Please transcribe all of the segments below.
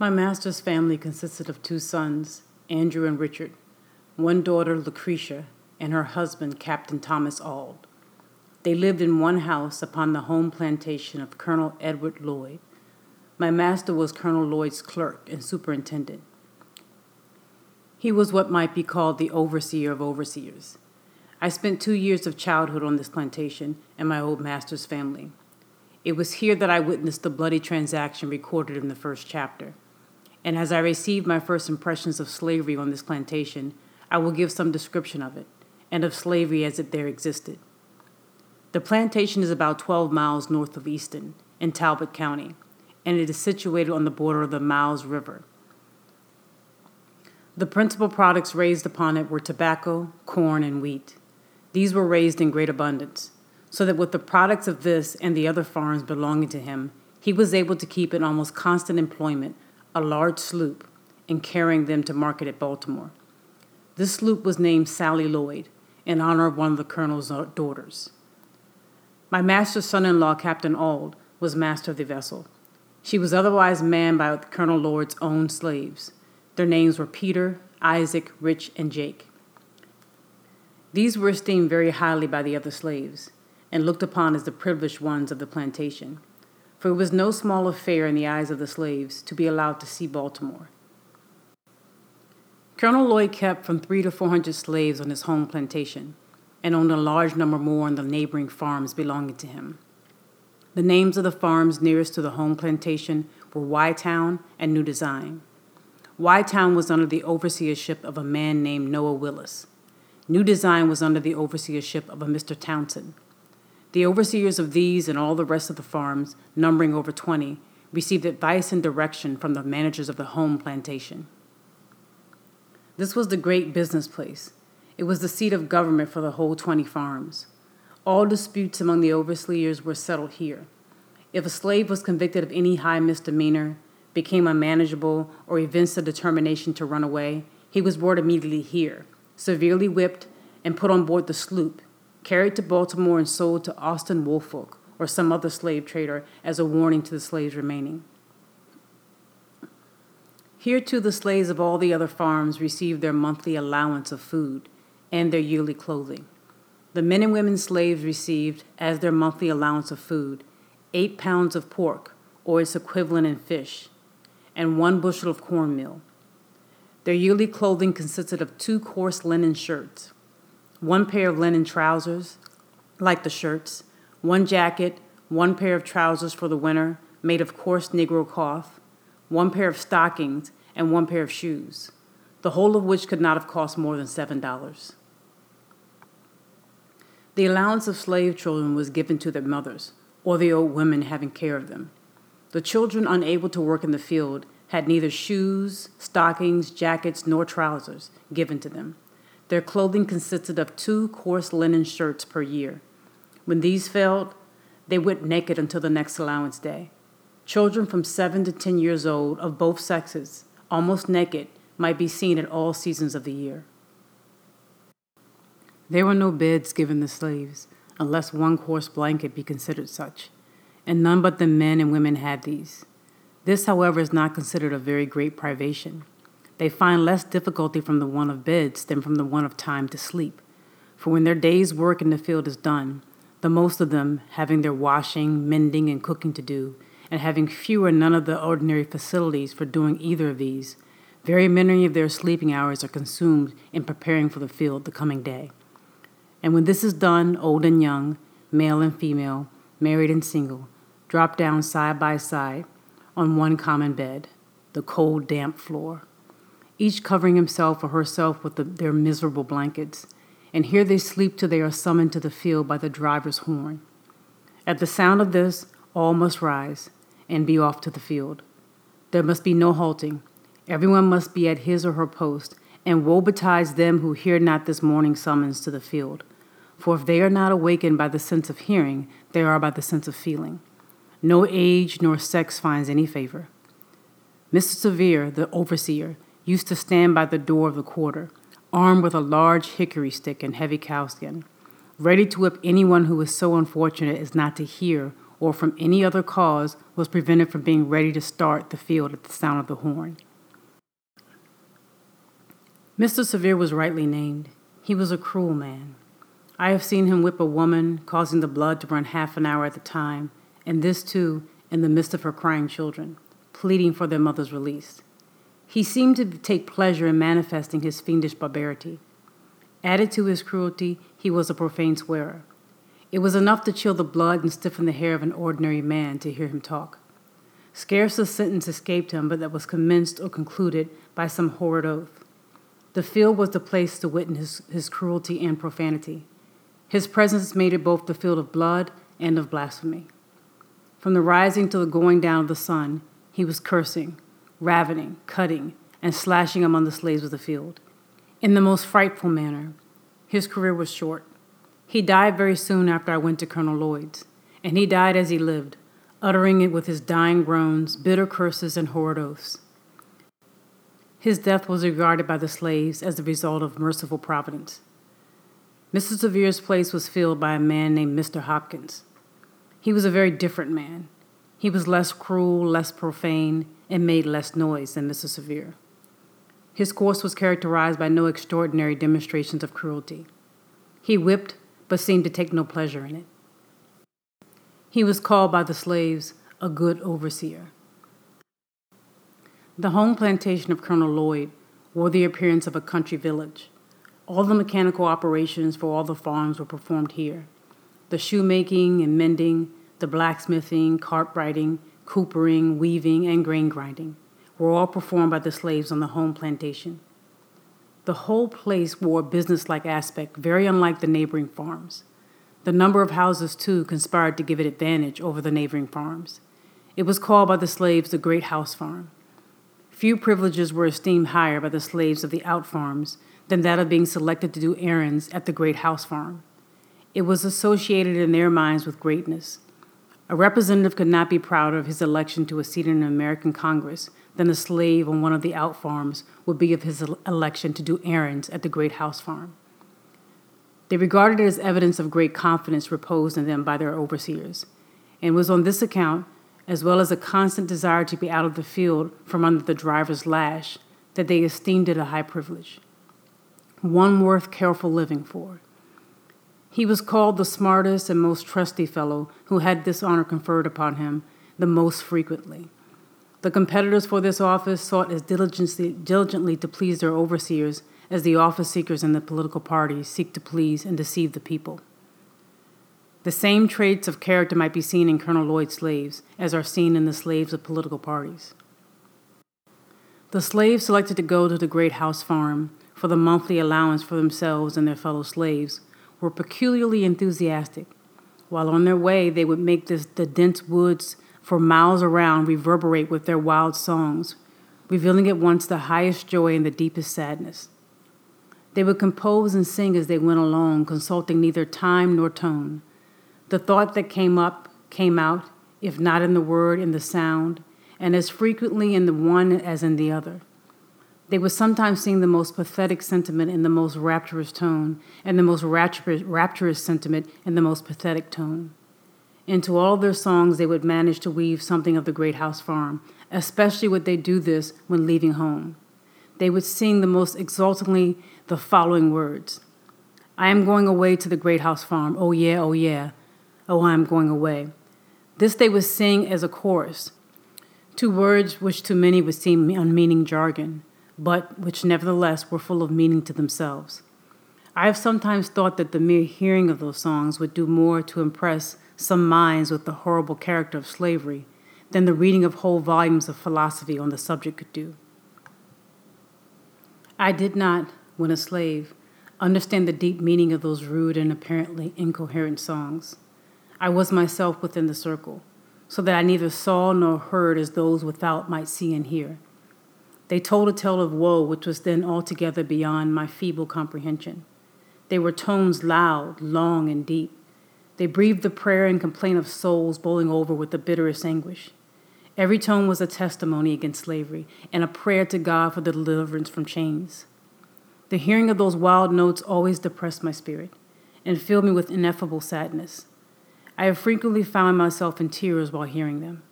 My master's family consisted of two sons, Andrew and Richard, one daughter, Lucretia, and her husband, Captain Thomas Auld. They lived in one house upon the home plantation of Colonel Edward Lloyd. My master was Colonel Lloyd's clerk and superintendent. He was what might be called the overseer of overseers. I spent two years of childhood on this plantation and my old master's family. It was here that I witnessed the bloody transaction recorded in the first chapter. And as I received my first impressions of slavery on this plantation, I will give some description of it, and of slavery as it there existed. The plantation is about 12 miles north of Easton, in Talbot County, and it is situated on the border of the Miles River. The principal products raised upon it were tobacco, corn, and wheat. These were raised in great abundance, so that with the products of this and the other farms belonging to him, he was able to keep in almost constant employment a large sloop in carrying them to market at Baltimore. This sloop was named Sally Lloyd in honor of one of the colonel's uh, daughters. My master's son in law, Captain Auld, was master of the vessel. She was otherwise manned by Colonel Lloyd's own slaves. Their names were Peter, Isaac, Rich, and Jake. These were esteemed very highly by the other slaves, and looked upon as the privileged ones of the plantation, for it was no small affair in the eyes of the slaves to be allowed to see Baltimore. Colonel Lloyd kept from three to four hundred slaves on his home plantation, and owned a large number more on the neighboring farms belonging to him. The names of the farms nearest to the home plantation were Wye Town and New Design. Wye Town was under the overseership of a man named Noah Willis. New Design was under the overseership of a Mr. Townsend. The overseers of these and all the rest of the farms, numbering over 20, received advice and direction from the managers of the home plantation. This was the great business place. It was the seat of government for the whole 20 farms. All disputes among the overseers were settled here. If a slave was convicted of any high misdemeanor, became unmanageable, or evinced a determination to run away, he was brought immediately here, severely whipped, and put on board the sloop, carried to Baltimore and sold to Austin Woolfolk or some other slave trader as a warning to the slaves remaining. Here, too, the slaves of all the other farms received their monthly allowance of food and their yearly clothing. The men and women slaves received, as their monthly allowance of food, eight pounds of pork, or its equivalent in fish, and one bushel of cornmeal. Their yearly clothing consisted of two coarse linen shirts, one pair of linen trousers, like the shirts, one jacket, one pair of trousers for the winter, made of coarse Negro cloth, one pair of stockings, and one pair of shoes, the whole of which could not have cost more than seven dollars. The allowance of slave children was given to their mothers, or the old women having care of them. The children unable to work in the field had neither shoes, stockings, jackets, nor trousers given to them. Their clothing consisted of two coarse linen shirts per year. When these failed, they went naked until the next allowance day. Children from seven to ten years old of both sexes, almost naked, might be seen at all seasons of the year. There were no beds given the slaves, unless one coarse blanket be considered such, and none but the men and women had these. This, however, is not considered a very great privation. They find less difficulty from the want of beds than from the want of time to sleep. For when their day's work in the field is done, the most of them, having their washing, mending, and cooking to do, and having few or none of the ordinary facilities for doing either of these, very many of their sleeping hours are consumed in preparing for the field the coming day. And when this is done, old and young, male and female, married and single, drop down side by side on one common bed, the cold, damp floor, each covering himself or herself with the, their miserable blankets, and here they sleep till they are summoned to the field by the driver's horn. At the sound of this, all must rise, and be off to the field. There must be no halting. Everyone must be at his or her post, and woe betides them who hear not this morning summons to the field. For if they are not awakened by the sense of hearing, they are by the sense of feeling. No age nor sex finds any favor. Mr. Severe, the overseer, used to stand by the door of the quarter, armed with a large hickory stick and heavy cowskin, ready to whip anyone who was so unfortunate as not to hear or from any other cause was prevented from being ready to start the field at the sound of the horn. Mr. Severe was rightly named. He was a cruel man. I have seen him whip a woman, causing the blood to run half an hour at a time, and this too in the midst of her crying children, pleading for their mother's release. He seemed to take pleasure in manifesting his fiendish barbarity. Added to his cruelty, he was a profane swearer. It was enough to chill the blood and stiffen the hair of an ordinary man to hear him talk. Scarce a sentence escaped him but that was commenced or concluded by some horrid oath. The field was the place to witness his, his cruelty and profanity. His presence made it both the field of blood and of blasphemy. From the rising to the going down of the sun, he was cursing, ravening, cutting, and slashing among the slaves of the field. In the most frightful manner, his career was short. He died very soon after I went to Colonel Lloyd's, and he died as he lived, uttering it with his dying groans, bitter curses, and horrid oaths. His death was regarded by the slaves as the result of merciful providence. Mr. Severe's place was filled by a man named Mr. Hopkins. He was a very different man. He was less cruel, less profane, and made less noise than Mr. Severe. His course was characterized by no extraordinary demonstrations of cruelty. He whipped, but seemed to take no pleasure in it. He was called by the slaves a good overseer. The home plantation of Colonel Lloyd wore the appearance of a country village. All the mechanical operations for all the farms were performed here. The shoemaking and mending, the blacksmithing, cartwrighting, coopering, weaving, and grain grinding were all performed by the slaves on the home plantation. The whole place wore a businesslike aspect, very unlike the neighboring farms. The number of houses, too, conspired to give it advantage over the neighboring farms. It was called by the slaves the Great House Farm. Few privileges were esteemed higher by the slaves of the out farms than that of being selected to do errands at the great house farm. It was associated in their minds with greatness. A representative could not be prouder of his election to a seat in an American Congress than a slave on one of the out farms would be of his election to do errands at the great house farm. They regarded it as evidence of great confidence reposed in them by their overseers, and was on this account, as well as a constant desire to be out of the field from under the driver's lash, that they esteemed it a high privilege one worth careful living for. He was called the smartest and most trusty fellow who had this honor conferred upon him the most frequently. The competitors for this office sought as diligently, diligently to please their overseers as the office seekers in the political parties seek to please and deceive the people. The same traits of character might be seen in Colonel Lloyd's slaves as are seen in the slaves of political parties. The slaves selected to go to the great house farm for the monthly allowance for themselves and their fellow slaves were peculiarly enthusiastic. While on their way, they would make this, the dense woods for miles around reverberate with their wild songs, revealing at once the highest joy and the deepest sadness. They would compose and sing as they went along, consulting neither time nor tone. The thought that came up came out, if not in the word, in the sound, and as frequently in the one as in the other. They would sometimes sing the most pathetic sentiment in the most rapturous tone, and the most rapturous, rapturous sentiment in the most pathetic tone. Into all their songs, they would manage to weave something of the great house farm, especially would they do this when leaving home. They would sing the most exultingly the following words I am going away to the great house farm. Oh, yeah, oh, yeah. Oh, I am going away. This they would sing as a chorus, two words which to many would seem unmeaning jargon but which nevertheless were full of meaning to themselves. I have sometimes thought that the mere hearing of those songs would do more to impress some minds with the horrible character of slavery than the reading of whole volumes of philosophy on the subject could do. I did not, when a slave, understand the deep meaning of those rude and apparently incoherent songs. I was myself within the circle, so that I neither saw nor heard as those without might see and hear. They told a tale of woe which was then altogether beyond my feeble comprehension. They were tones loud, long, and deep. They breathed the prayer and complaint of souls boiling over with the bitterest anguish. Every tone was a testimony against slavery and a prayer to God for the deliverance from chains. The hearing of those wild notes always depressed my spirit and filled me with ineffable sadness. I have frequently found myself in tears while hearing them.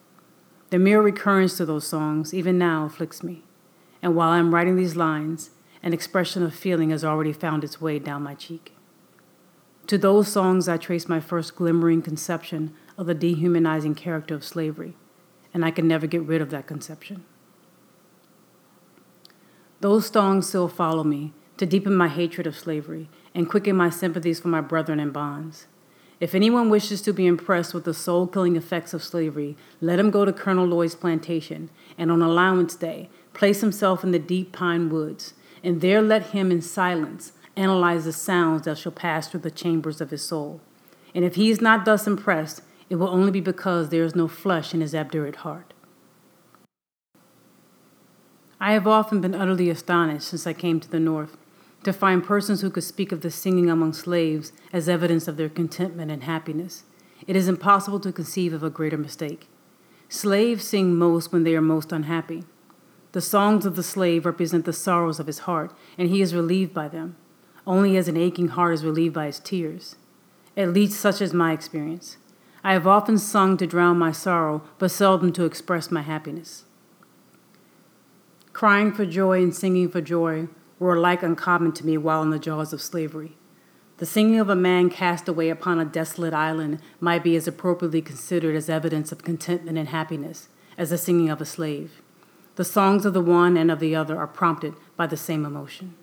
The mere recurrence to those songs, even now, afflicts me. And while I am writing these lines, an expression of feeling has already found its way down my cheek. To those songs, I trace my first glimmering conception of the dehumanizing character of slavery, and I can never get rid of that conception. Those songs still follow me to deepen my hatred of slavery and quicken my sympathies for my brethren in bonds. If anyone wishes to be impressed with the soul killing effects of slavery, let him go to Colonel Lloyd's plantation and on allowance day place himself in the deep pine woods, and there let him in silence analyze the sounds that shall pass through the chambers of his soul. And if he is not thus impressed, it will only be because there is no flesh in his obdurate heart. I have often been utterly astonished since I came to the North to find persons who could speak of the singing among slaves as evidence of their contentment and happiness. It is impossible to conceive of a greater mistake. Slaves sing most when they are most unhappy. The songs of the slave represent the sorrows of his heart, and he is relieved by them only as an aching heart is relieved by its tears. At least such is my experience. I have often sung to drown my sorrow, but seldom to express my happiness. Crying for joy and singing for joy were alike uncommon to me while in the jaws of slavery. The singing of a man cast away upon a desolate island might be as appropriately considered as evidence of contentment and happiness as the singing of a slave. The songs of the one and of the other are prompted by the same emotion.